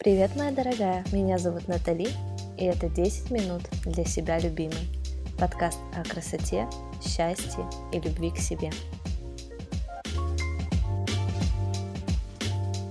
Привет, моя дорогая! Меня зовут Натали, и это 10 минут для себя любимой. Подкаст о красоте, счастье и любви к себе.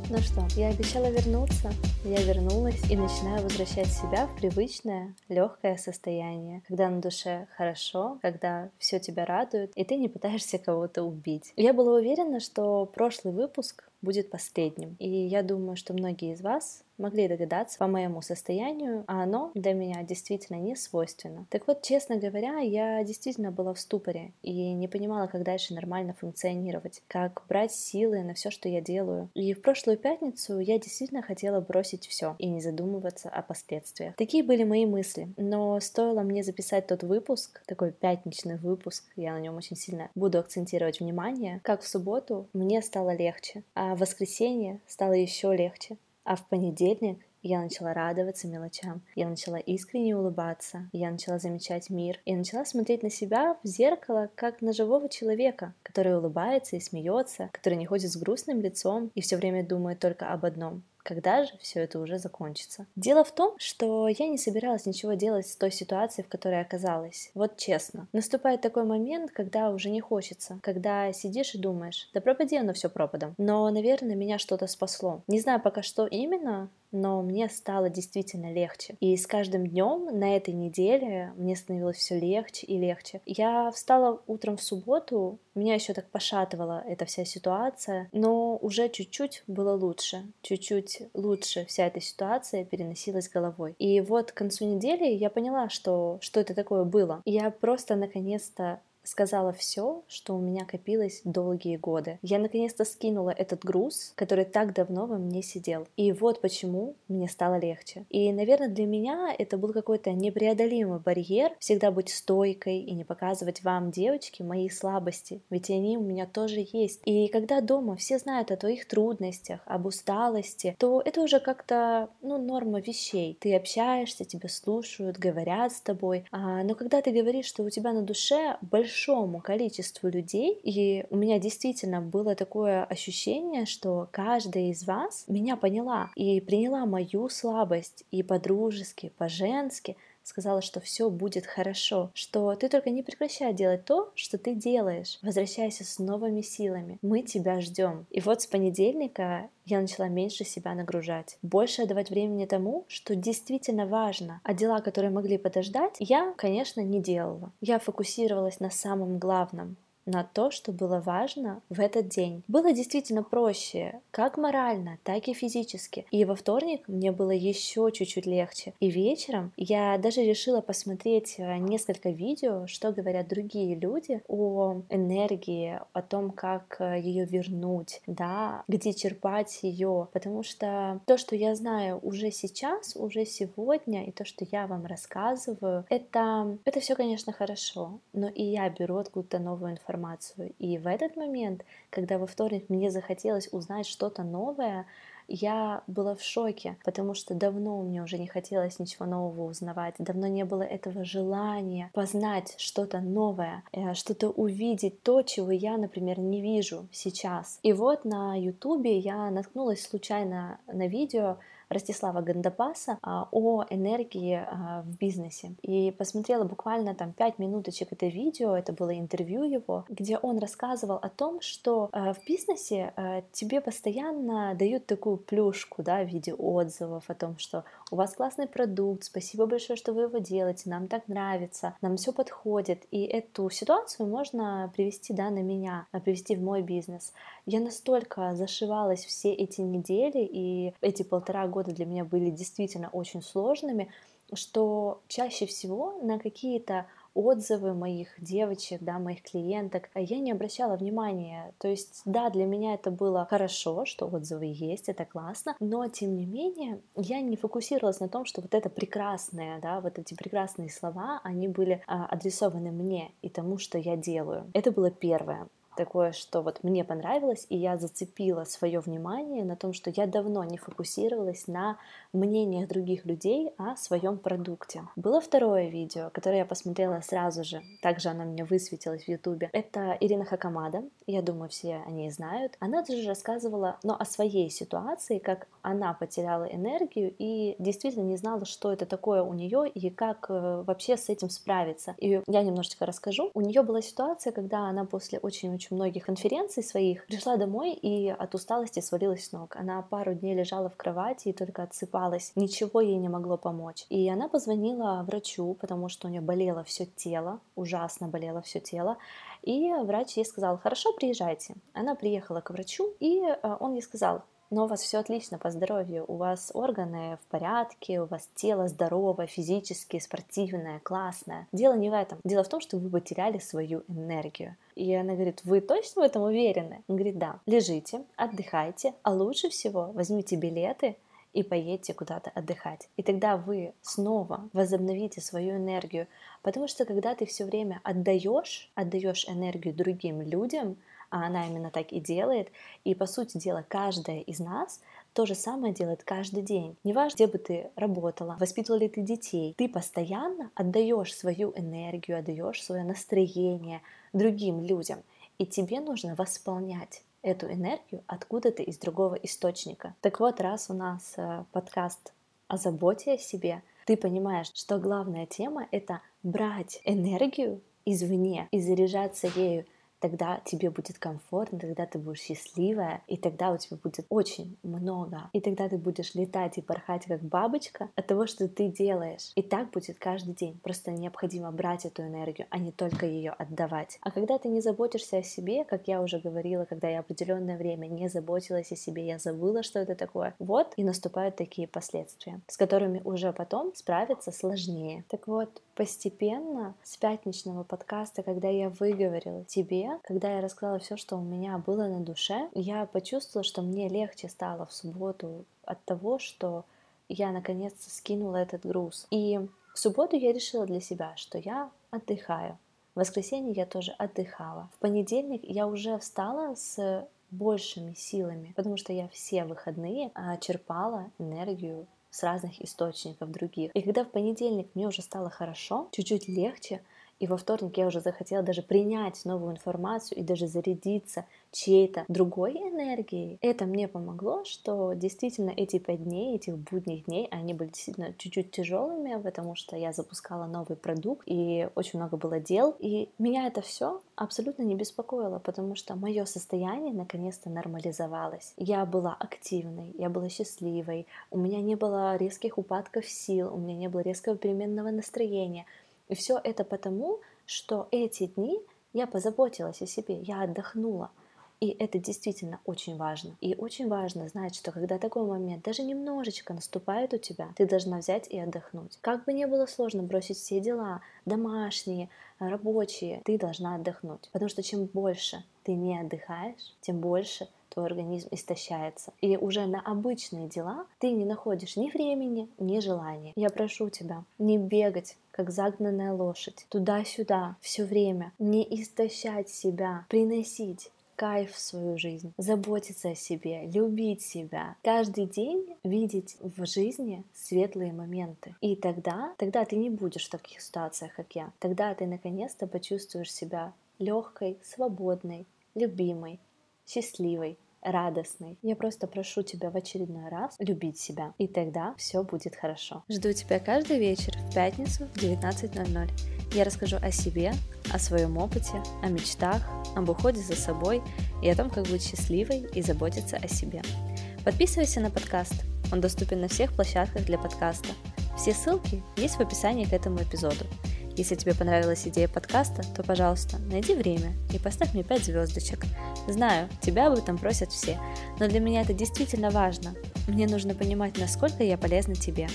Ну что, я обещала вернуться, я вернулась и начинаю возвращать себя в привычное, легкое состояние, когда на душе хорошо, когда все тебя радует, и ты не пытаешься кого-то убить. Я была уверена, что прошлый выпуск будет последним. И я думаю, что многие из вас могли догадаться по моему состоянию, а оно для меня действительно не свойственно. Так вот, честно говоря, я действительно была в ступоре и не понимала, как дальше нормально функционировать, как брать силы на все, что я делаю. И в прошлую пятницу я действительно хотела бросить все и не задумываться о последствиях. Такие были мои мысли, но стоило мне записать тот выпуск, такой пятничный выпуск, я на нем очень сильно буду акцентировать внимание, как в субботу мне стало легче, а в воскресенье стало еще легче. А в понедельник я начала радоваться мелочам, я начала искренне улыбаться, я начала замечать мир, и начала смотреть на себя в зеркало, как на живого человека, который улыбается и смеется, который не ходит с грустным лицом и все время думает только об одном когда же все это уже закончится. Дело в том, что я не собиралась ничего делать с той ситуацией, в которой оказалась. Вот честно. Наступает такой момент, когда уже не хочется, когда сидишь и думаешь, да пропади оно все пропадом. Но, наверное, меня что-то спасло. Не знаю пока что именно, но мне стало действительно легче. И с каждым днем на этой неделе мне становилось все легче и легче. Я встала утром в субботу, меня еще так пошатывала эта вся ситуация, но уже чуть-чуть было лучше, чуть-чуть лучше вся эта ситуация переносилась головой. И вот к концу недели я поняла, что, что это такое было. Я просто наконец-то сказала все, что у меня копилось долгие годы. Я наконец-то скинула этот груз, который так давно во мне сидел. И вот почему мне стало легче. И, наверное, для меня это был какой-то непреодолимый барьер всегда быть стойкой и не показывать вам, девочки, мои слабости, ведь они у меня тоже есть. И когда дома все знают о твоих трудностях, об усталости, то это уже как-то, ну, норма вещей. Ты общаешься, тебя слушают, говорят с тобой. А, но когда ты говоришь, что у тебя на душе большой большому количеству людей, и у меня действительно было такое ощущение, что каждая из вас меня поняла и приняла мою слабость и по-дружески, по-женски, сказала, что все будет хорошо, что ты только не прекращай делать то, что ты делаешь. Возвращайся с новыми силами. Мы тебя ждем. И вот с понедельника я начала меньше себя нагружать, больше отдавать времени тому, что действительно важно, а дела, которые могли подождать, я, конечно, не делала. Я фокусировалась на самом главном, на то, что было важно в этот день. Было действительно проще, как морально, так и физически. И во вторник мне было еще чуть-чуть легче. И вечером я даже решила посмотреть э, несколько видео, что говорят другие люди о энергии, о том, как э, ее вернуть, да, где черпать ее. Потому что то, что я знаю уже сейчас, уже сегодня, и то, что я вам рассказываю, это, это все, конечно, хорошо. Но и я беру откуда-то новую информацию информацию. И в этот момент, когда во вторник мне захотелось узнать что-то новое, я была в шоке, потому что давно мне уже не хотелось ничего нового узнавать, давно не было этого желания познать что-то новое, э, что-то увидеть, то, чего я, например, не вижу сейчас. И вот на ютубе я наткнулась случайно на видео, Ростислава Гандапаса а, о энергии а, в бизнесе. И посмотрела буквально там 5 минуточек это видео, это было интервью его, где он рассказывал о том, что а, в бизнесе тебе постоянно дают такую плюшку, да, в виде отзывов о том, что у вас классный продукт, спасибо большое, что вы его делаете, нам так нравится, нам все подходит. И эту ситуацию можно привести, да, на меня, привести в мой бизнес. Я настолько зашивалась все эти недели и эти полтора года года для меня были действительно очень сложными, что чаще всего на какие-то отзывы моих девочек, да, моих клиенток, я не обращала внимания. То есть, да, для меня это было хорошо, что отзывы есть, это классно, но тем не менее я не фокусировалась на том, что вот это прекрасное, да, вот эти прекрасные слова, они были а, адресованы мне и тому, что я делаю. Это было первое. Такое, что вот мне понравилось, и я зацепила свое внимание на том, что я давно не фокусировалась на мнениях других людей о своем продукте. Было второе видео, которое я посмотрела сразу же, также оно мне высветилось в ютубе. Это Ирина Хакамада, я думаю, все о ней знают. Она тоже рассказывала, но о своей ситуации, как она потеряла энергию и действительно не знала, что это такое у нее и как э, вообще с этим справиться. И я немножечко расскажу. У нее была ситуация, когда она после очень-очень многих конференций своих пришла домой и от усталости свалилась с ног. Она пару дней лежала в кровати и только отсыпалась. Ничего ей не могло помочь. И она позвонила врачу, потому что у нее болело все тело, ужасно болело все тело. И врач ей сказал, хорошо, приезжайте. Она приехала к врачу, и э, он ей сказал, но у вас все отлично по здоровью, у вас органы в порядке, у вас тело здоровое, физически, спортивное, классное. Дело не в этом. Дело в том, что вы потеряли свою энергию. И она говорит, вы точно в этом уверены? Он говорит, да. Лежите, отдыхайте, а лучше всего возьмите билеты и поедете куда-то отдыхать. И тогда вы снова возобновите свою энергию, потому что когда ты все время отдаешь, отдаешь энергию другим людям, а она именно так и делает. И, по сути дела, каждая из нас то же самое делает каждый день. Неважно, где бы ты работала, воспитывала ли ты детей, ты постоянно отдаешь свою энергию, отдаешь свое настроение другим людям. И тебе нужно восполнять эту энергию откуда-то из другого источника. Так вот, раз у нас э, подкаст о заботе о себе, ты понимаешь, что главная тема — это брать энергию извне и заряжаться ею тогда тебе будет комфортно, тогда ты будешь счастливая, и тогда у тебя будет очень много. И тогда ты будешь летать и порхать как бабочка от того, что ты делаешь. И так будет каждый день. Просто необходимо брать эту энергию, а не только ее отдавать. А когда ты не заботишься о себе, как я уже говорила, когда я определенное время не заботилась о себе, я забыла, что это такое, вот и наступают такие последствия, с которыми уже потом справиться сложнее. Так вот, постепенно с пятничного подкаста, когда я выговорила тебе, когда я рассказала все, что у меня было на душе, я почувствовала, что мне легче стало в субботу от того, что я наконец-то скинула этот груз. И в субботу я решила для себя, что я отдыхаю. В воскресенье я тоже отдыхала. В понедельник я уже встала с большими силами, потому что я все выходные а, черпала энергию с разных источников других. И когда в понедельник мне уже стало хорошо, чуть-чуть легче, и во вторник я уже захотела даже принять новую информацию и даже зарядиться чьей-то другой энергией. Это мне помогло, что действительно эти пять дней, этих будних дней, они были действительно чуть-чуть тяжелыми, потому что я запускала новый продукт и очень много было дел. И меня это все абсолютно не беспокоило, потому что мое состояние наконец-то нормализовалось. Я была активной, я была счастливой, у меня не было резких упадков сил, у меня не было резкого переменного настроения. И все это потому, что эти дни я позаботилась о себе, я отдохнула. И это действительно очень важно. И очень важно знать, что когда такой момент даже немножечко наступает у тебя, ты должна взять и отдохнуть. Как бы ни было сложно бросить все дела, домашние, рабочие, ты должна отдохнуть. Потому что чем больше ты не отдыхаешь, тем больше твой организм истощается. И уже на обычные дела ты не находишь ни времени, ни желания. Я прошу тебя не бегать как загнанная лошадь, туда-сюда, все время, не истощать себя, приносить кайф в свою жизнь, заботиться о себе, любить себя, каждый день видеть в жизни светлые моменты. И тогда, тогда ты не будешь в таких ситуациях, как я. Тогда ты наконец-то почувствуешь себя легкой, свободной, любимой, счастливой, радостной. Я просто прошу тебя в очередной раз любить себя, и тогда все будет хорошо. Жду тебя каждый вечер в пятницу в 19.00. Я расскажу о себе, о своем опыте, о мечтах, об уходе за собой и о том, как быть счастливой и заботиться о себе. Подписывайся на подкаст. Он доступен на всех площадках для подкаста. Все ссылки есть в описании к этому эпизоду. Если тебе понравилась идея подкаста, то, пожалуйста, найди время и поставь мне 5 звездочек. Знаю, тебя об этом просят все, но для меня это действительно важно. Мне нужно понимать, насколько я полезна тебе.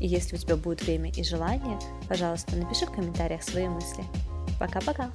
И если у тебя будет время и желание, пожалуйста, напиши в комментариях свои мысли. Пока-пока!